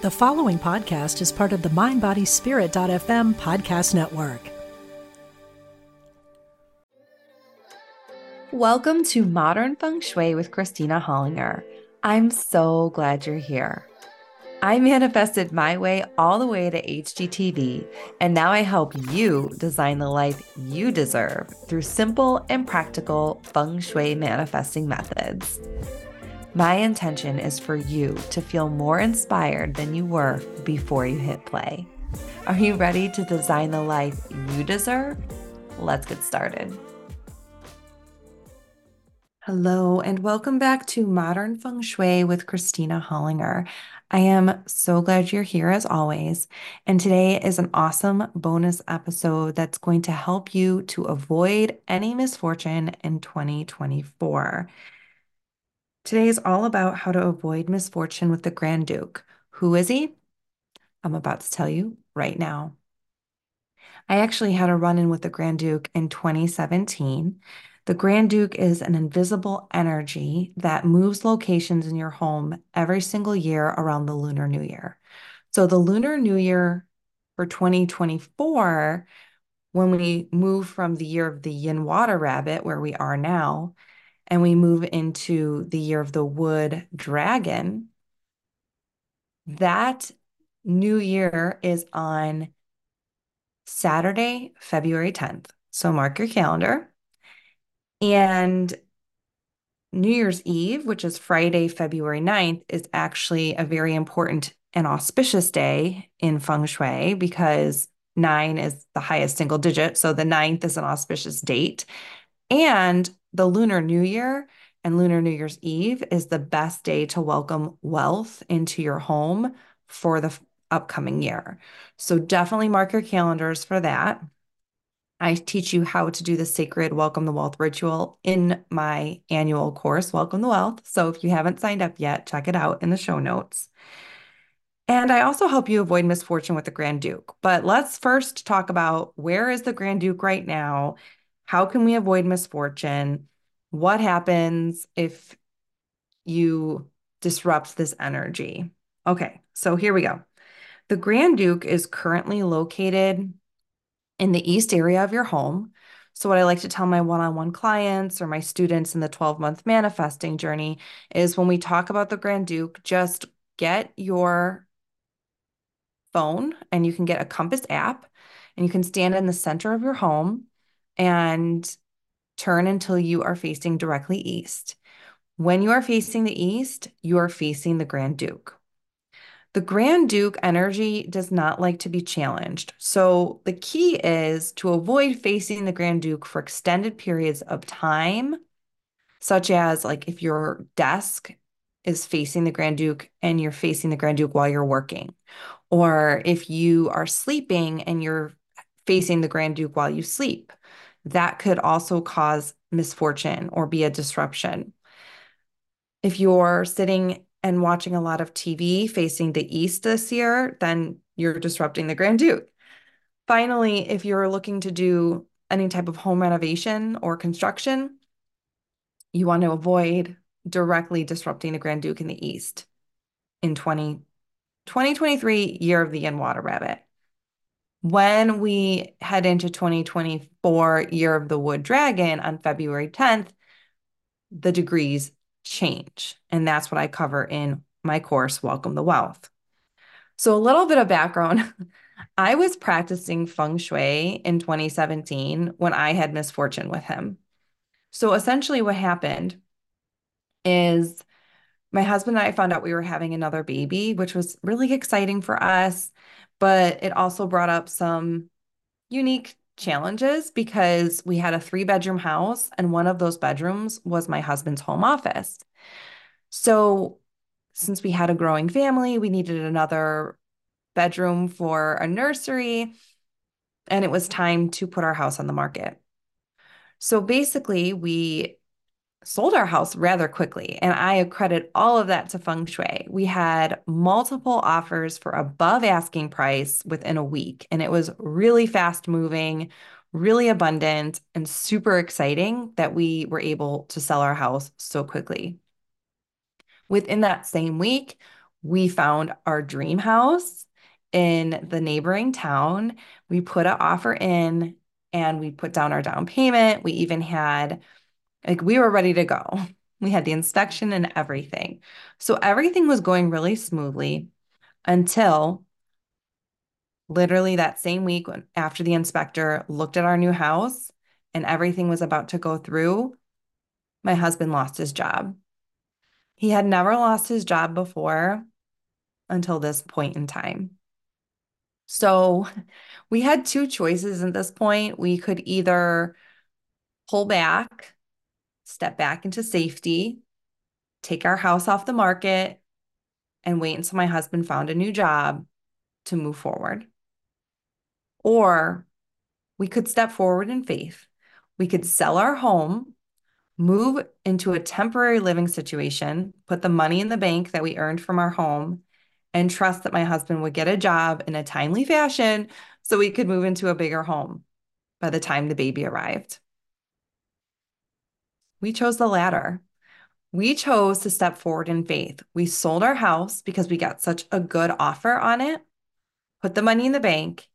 The following podcast is part of the MindBodySpirit.fm podcast network. Welcome to Modern Feng Shui with Christina Hollinger. I'm so glad you're here. I manifested my way all the way to HGTV, and now I help you design the life you deserve through simple and practical feng shui manifesting methods. My intention is for you to feel more inspired than you were before you hit play. Are you ready to design the life you deserve? Let's get started. Hello, and welcome back to Modern Feng Shui with Christina Hollinger. I am so glad you're here as always. And today is an awesome bonus episode that's going to help you to avoid any misfortune in 2024. Today is all about how to avoid misfortune with the Grand Duke. Who is he? I'm about to tell you right now. I actually had a run in with the Grand Duke in 2017. The Grand Duke is an invisible energy that moves locations in your home every single year around the Lunar New Year. So, the Lunar New Year for 2024, when we move from the year of the Yin Water Rabbit, where we are now, and we move into the year of the Wood Dragon, that new year is on Saturday, February 10th. So, mark your calendar. And New Year's Eve, which is Friday, February 9th, is actually a very important and auspicious day in feng shui because nine is the highest single digit. So the ninth is an auspicious date. And the Lunar New Year and Lunar New Year's Eve is the best day to welcome wealth into your home for the upcoming year. So definitely mark your calendars for that. I teach you how to do the sacred Welcome the Wealth ritual in my annual course, Welcome the Wealth. So if you haven't signed up yet, check it out in the show notes. And I also help you avoid misfortune with the Grand Duke. But let's first talk about where is the Grand Duke right now? How can we avoid misfortune? What happens if you disrupt this energy? Okay, so here we go. The Grand Duke is currently located in the east area of your home. So, what I like to tell my one on one clients or my students in the 12 month manifesting journey is when we talk about the Grand Duke, just get your phone and you can get a compass app and you can stand in the center of your home and turn until you are facing directly east. When you are facing the east, you are facing the Grand Duke. The Grand Duke energy does not like to be challenged. So the key is to avoid facing the Grand Duke for extended periods of time, such as like if your desk is facing the Grand Duke and you're facing the Grand Duke while you're working, or if you are sleeping and you're facing the Grand Duke while you sleep, that could also cause misfortune or be a disruption. If you're sitting and watching a lot of TV facing the east this year, then you're disrupting the Grand Duke. Finally, if you're looking to do any type of home renovation or construction, you want to avoid directly disrupting the Grand Duke in the east in 20, 2023, year of the Yin Water Rabbit. When we head into 2024, year of the Wood Dragon on February 10th, the degrees change. And that's what I cover in my course, Welcome the Wealth. So, a little bit of background I was practicing feng shui in 2017 when I had misfortune with him. So, essentially, what happened is my husband and I found out we were having another baby, which was really exciting for us, but it also brought up some unique challenges because we had a three bedroom house and one of those bedrooms was my husband's home office. So, since we had a growing family, we needed another bedroom for a nursery and it was time to put our house on the market. So basically, we sold our house rather quickly, and I credit all of that to feng shui. We had multiple offers for above asking price within a week, and it was really fast moving, really abundant, and super exciting that we were able to sell our house so quickly. Within that same week, We found our dream house in the neighboring town. We put an offer in and we put down our down payment. We even had, like, we were ready to go. We had the inspection and everything. So everything was going really smoothly until literally that same week after the inspector looked at our new house and everything was about to go through, my husband lost his job. He had never lost his job before until this point in time. So we had two choices at this point. We could either pull back, step back into safety, take our house off the market, and wait until my husband found a new job to move forward. Or we could step forward in faith. We could sell our home, move into a temporary living situation, put the money in the bank that we earned from our home, and trust that my husband would get a job in a timely fashion so we could move into a bigger home by the time the baby arrived. We chose the latter. We chose to step forward in faith. We sold our house because we got such a good offer on it, put the money in the bank,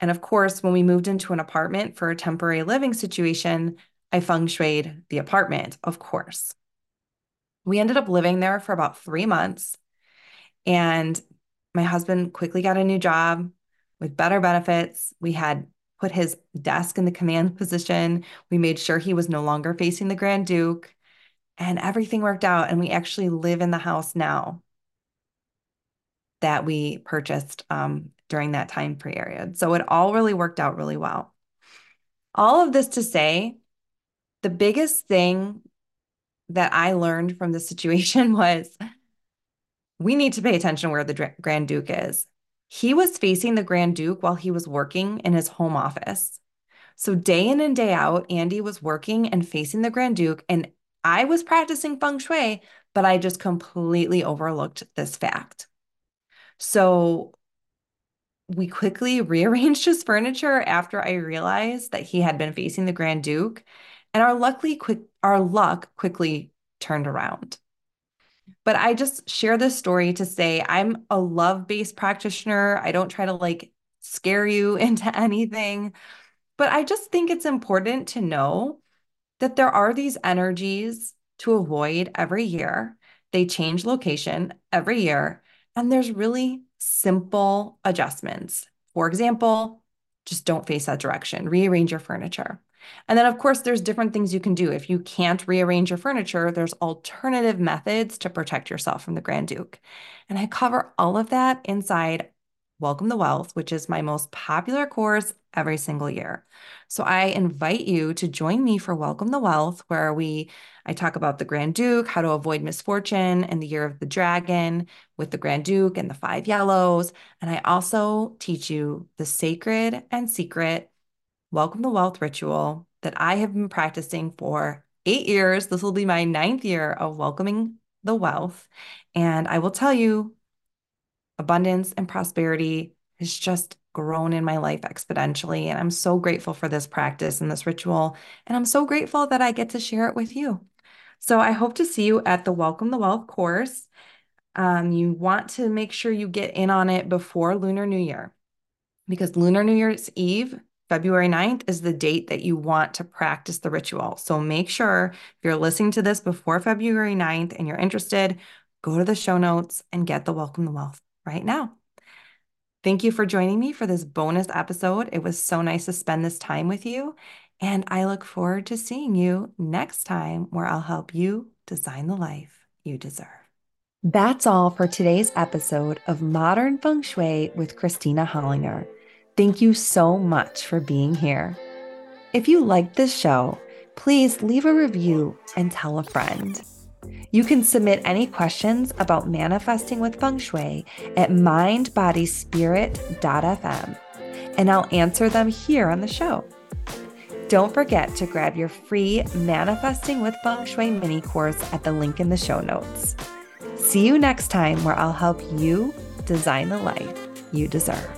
and of course, when we moved into an apartment for a temporary living situation, I feng shuied the apartment, of course. We ended up living there for about three months. And my husband quickly got a new job with better benefits. We had put his desk in the command position. We made sure he was no longer facing the Grand Duke, and everything worked out. And we actually live in the house now that we purchased um, during that time period. So it all really worked out really well. All of this to say, the biggest thing that I learned from the situation was we need to pay attention where the Grand Duke is. He was facing the Grand Duke while he was working in his home office. So, day in and day out, Andy was working and facing the Grand Duke, and I was practicing feng shui, but I just completely overlooked this fact. So, we quickly rearranged his furniture after I realized that he had been facing the Grand Duke, and our luckily quick our luck quickly turned around. But I just share this story to say I'm a love-based practitioner. I don't try to like scare you into anything, but I just think it's important to know that there are these energies to avoid every year. They change location every year, and there's really simple adjustments. For example, just don't face that direction, rearrange your furniture. And then, of course, there's different things you can do. If you can't rearrange your furniture, there's alternative methods to protect yourself from the Grand Duke. And I cover all of that inside Welcome the Wealth, which is my most popular course every single year. So I invite you to join me for Welcome the Wealth, where we I talk about the Grand Duke, how to avoid misfortune and the year of the dragon with the Grand Duke and the five yellows. And I also teach you the sacred and secret Welcome the Wealth ritual that I have been practicing for eight years. This will be my ninth year of welcoming the wealth. And I will tell you, abundance and prosperity has just grown in my life exponentially. And I'm so grateful for this practice and this ritual. And I'm so grateful that I get to share it with you. So I hope to see you at the Welcome the Wealth course. Um, you want to make sure you get in on it before Lunar New Year because Lunar New Year's Eve, February 9th, is the date that you want to practice the ritual. So make sure if you're listening to this before February 9th and you're interested, go to the show notes and get the Welcome the Wealth right now. Thank you for joining me for this bonus episode. It was so nice to spend this time with you. And I look forward to seeing you next time where I'll help you design the life you deserve. That's all for today's episode of Modern Feng Shui with Christina Hollinger. Thank you so much for being here. If you liked this show, please leave a review and tell a friend. You can submit any questions about manifesting with feng shui at mindbodyspirit.fm, and I'll answer them here on the show. Don't forget to grab your free Manifesting with Feng Shui mini course at the link in the show notes. See you next time, where I'll help you design the life you deserve.